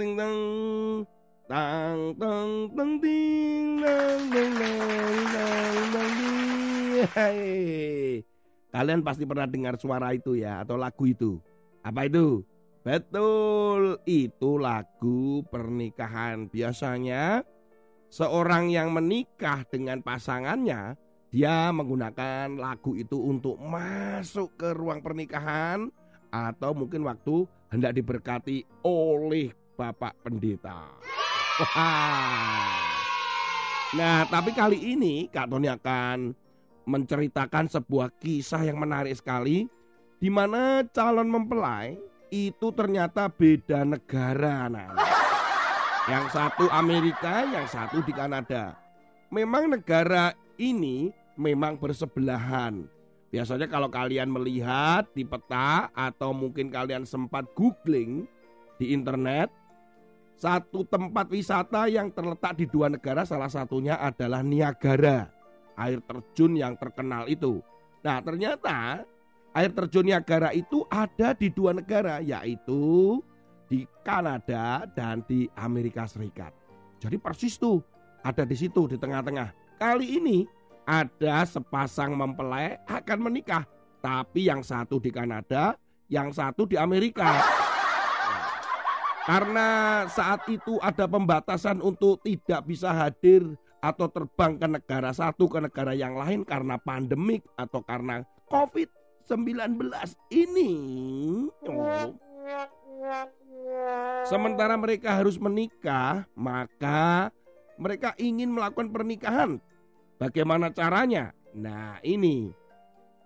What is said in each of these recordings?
tang tang tang ting tang tang tang tang tang ting. Hai. Kalian pasti pernah dengar suara itu ya atau lagu itu. Apa itu? Betul, itu lagu pernikahan. Biasanya seorang yang menikah dengan pasangannya, dia menggunakan lagu itu untuk masuk ke ruang pernikahan atau mungkin waktu hendak diberkati oleh Bapak Pendeta. Nah, tapi kali ini Kak Tony akan menceritakan sebuah kisah yang menarik sekali di mana calon mempelai itu ternyata beda negara nah. Yang satu Amerika, yang satu di Kanada. Memang negara ini memang bersebelahan. Biasanya kalau kalian melihat di peta atau mungkin kalian sempat googling di internet, satu tempat wisata yang terletak di dua negara salah satunya adalah Niagara, air terjun yang terkenal itu. Nah, ternyata air terjun Niagara itu ada di dua negara yaitu di Kanada dan di Amerika Serikat. Jadi persis tuh ada di situ di tengah-tengah. Kali ini ada sepasang mempelai akan menikah, tapi yang satu di Kanada, yang satu di Amerika. Karena saat itu ada pembatasan untuk tidak bisa hadir atau terbang ke negara satu ke negara yang lain karena pandemik atau karena COVID-19 ini. Oh. Sementara mereka harus menikah, maka mereka ingin melakukan pernikahan Bagaimana caranya? Nah ini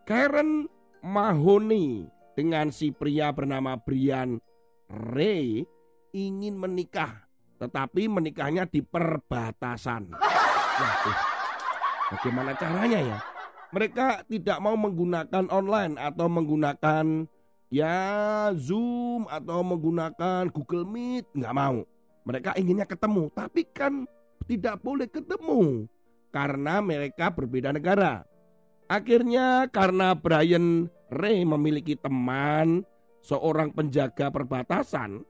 Karen Mahoney dengan si pria bernama Brian Ray ingin menikah tetapi menikahnya di perbatasan. Waduh, bagaimana caranya ya? Mereka tidak mau menggunakan online atau menggunakan ya Zoom atau menggunakan Google Meet, nggak mau. Mereka inginnya ketemu, tapi kan tidak boleh ketemu karena mereka berbeda negara. Akhirnya karena Brian Ray memiliki teman seorang penjaga perbatasan,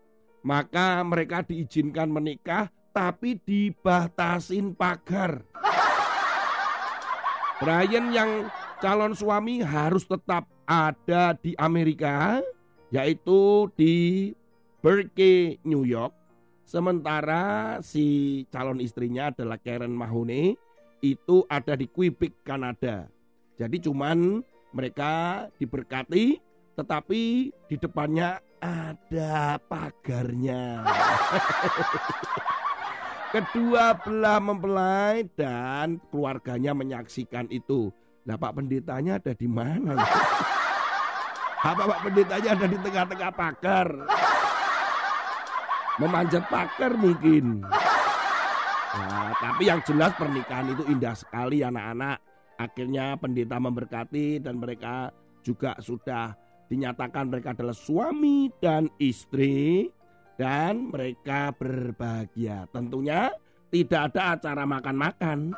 maka mereka diizinkan menikah tapi dibatasin pagar. Brian yang calon suami harus tetap ada di Amerika, yaitu di Berkeley, New York. Sementara si calon istrinya adalah Karen Mahoney itu ada di Quebec, Kanada. Jadi cuman mereka diberkati tetapi di depannya ada pagarnya. Kedua belah mempelai dan keluarganya menyaksikan itu. Nah Pak Pendetanya ada di mana? Apa Pak Pendetanya ada di tengah-tengah pagar? Memanjat pagar mungkin. Nah, tapi yang jelas pernikahan itu indah sekali anak-anak. Akhirnya pendeta memberkati dan mereka juga sudah dinyatakan mereka adalah suami dan istri dan mereka berbahagia. Tentunya tidak ada acara makan-makan.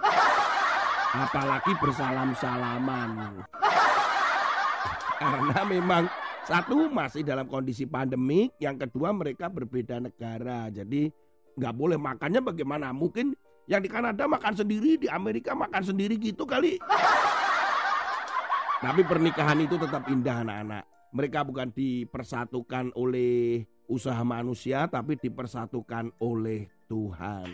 Apalagi bersalam-salaman. Karena memang satu masih dalam kondisi pandemik, yang kedua mereka berbeda negara. Jadi nggak boleh makannya bagaimana? Mungkin yang di Kanada makan sendiri, di Amerika makan sendiri gitu kali. Tapi pernikahan itu tetap indah anak-anak. Mereka bukan dipersatukan oleh usaha manusia, tapi dipersatukan oleh Tuhan.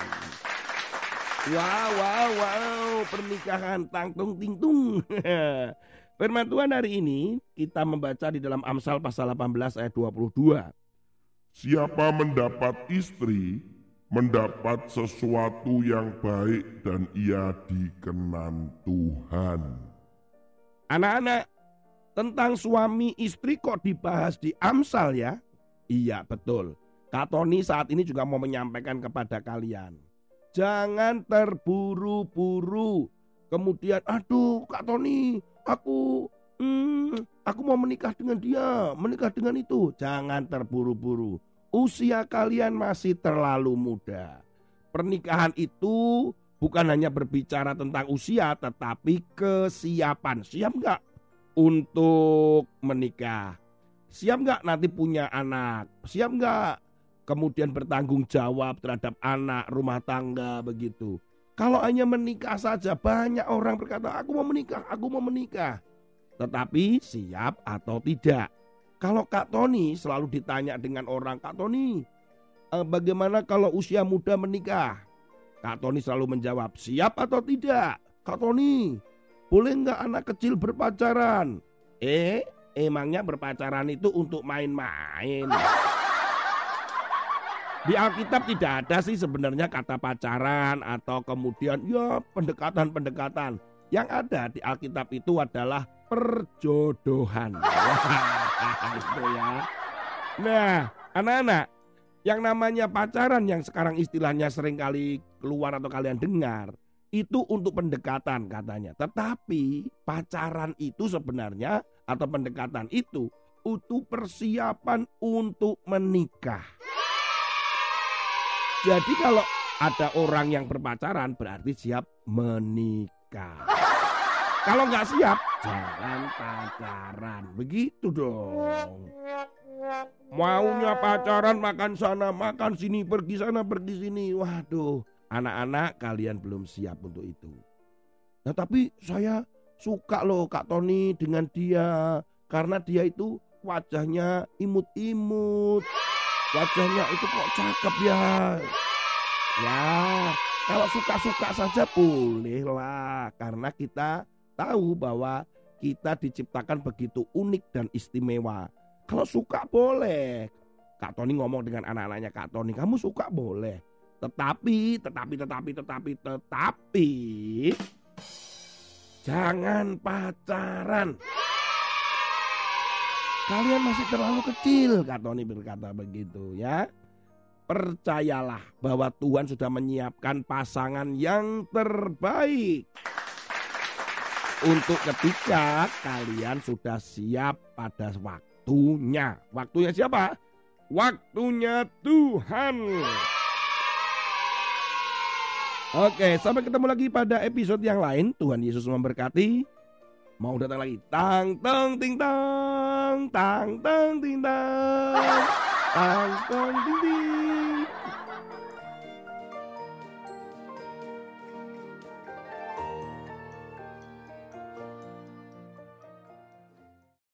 Wow, wow, wow, pernikahan tangtung tingtung. Firman Tuhan hari ini kita membaca di dalam Amsal pasal 18 ayat 22. Siapa mendapat istri mendapat sesuatu yang baik dan ia dikenan Tuhan. Anak-anak, tentang suami istri kok dibahas di Amsal ya? Iya betul. Kak Tony saat ini juga mau menyampaikan kepada kalian. Jangan terburu-buru. Kemudian, aduh Kak Tony, aku hmm, aku mau menikah dengan dia, menikah dengan itu. Jangan terburu-buru usia kalian masih terlalu muda. Pernikahan itu bukan hanya berbicara tentang usia, tetapi kesiapan. Siap nggak untuk menikah? Siap nggak nanti punya anak? Siap nggak kemudian bertanggung jawab terhadap anak, rumah tangga begitu. Kalau hanya menikah saja banyak orang berkata aku mau menikah, aku mau menikah. Tetapi siap atau tidak. Kalau Kak Tony selalu ditanya dengan orang, Kak Tony eh, bagaimana kalau usia muda menikah? Kak Tony selalu menjawab, siap atau tidak? Kak Tony, boleh nggak anak kecil berpacaran? Eh, emangnya berpacaran itu untuk main-main? Di Alkitab tidak ada sih sebenarnya kata pacaran atau kemudian ya pendekatan-pendekatan. Yang ada di Alkitab itu adalah perjodohan. itu ya. Nah, anak-anak, yang namanya pacaran yang sekarang istilahnya sering kali keluar atau kalian dengar, itu untuk pendekatan katanya. Tetapi pacaran itu sebenarnya atau pendekatan itu untuk persiapan untuk menikah. Jadi kalau ada orang yang berpacaran berarti siap menikah. Kalau nggak siap, jangan pacaran. Begitu dong. Maunya pacaran makan sana, makan sini, pergi sana, pergi sini. Waduh, anak-anak kalian belum siap untuk itu. Nah tapi saya suka loh Kak Tony dengan dia. Karena dia itu wajahnya imut-imut. Wajahnya itu kok cakep ya. Ya, kalau suka-suka saja bolehlah. Karena kita tahu bahwa kita diciptakan begitu unik dan istimewa. Kalau suka boleh. Kak Tony ngomong dengan anak-anaknya Kak Tony, kamu suka boleh. Tetapi, tetapi, tetapi, tetapi, tetapi, jangan pacaran. Kalian masih terlalu kecil, Kak Tony berkata begitu ya. Percayalah bahwa Tuhan sudah menyiapkan pasangan yang terbaik. Untuk ketika kalian sudah siap pada waktunya. Waktunya siapa? Waktunya Tuhan. Oke, sampai ketemu lagi pada episode yang lain. Tuhan Yesus memberkati. Mau datang lagi. Tang tang ting tang tang tang ting tang tang tang ting ting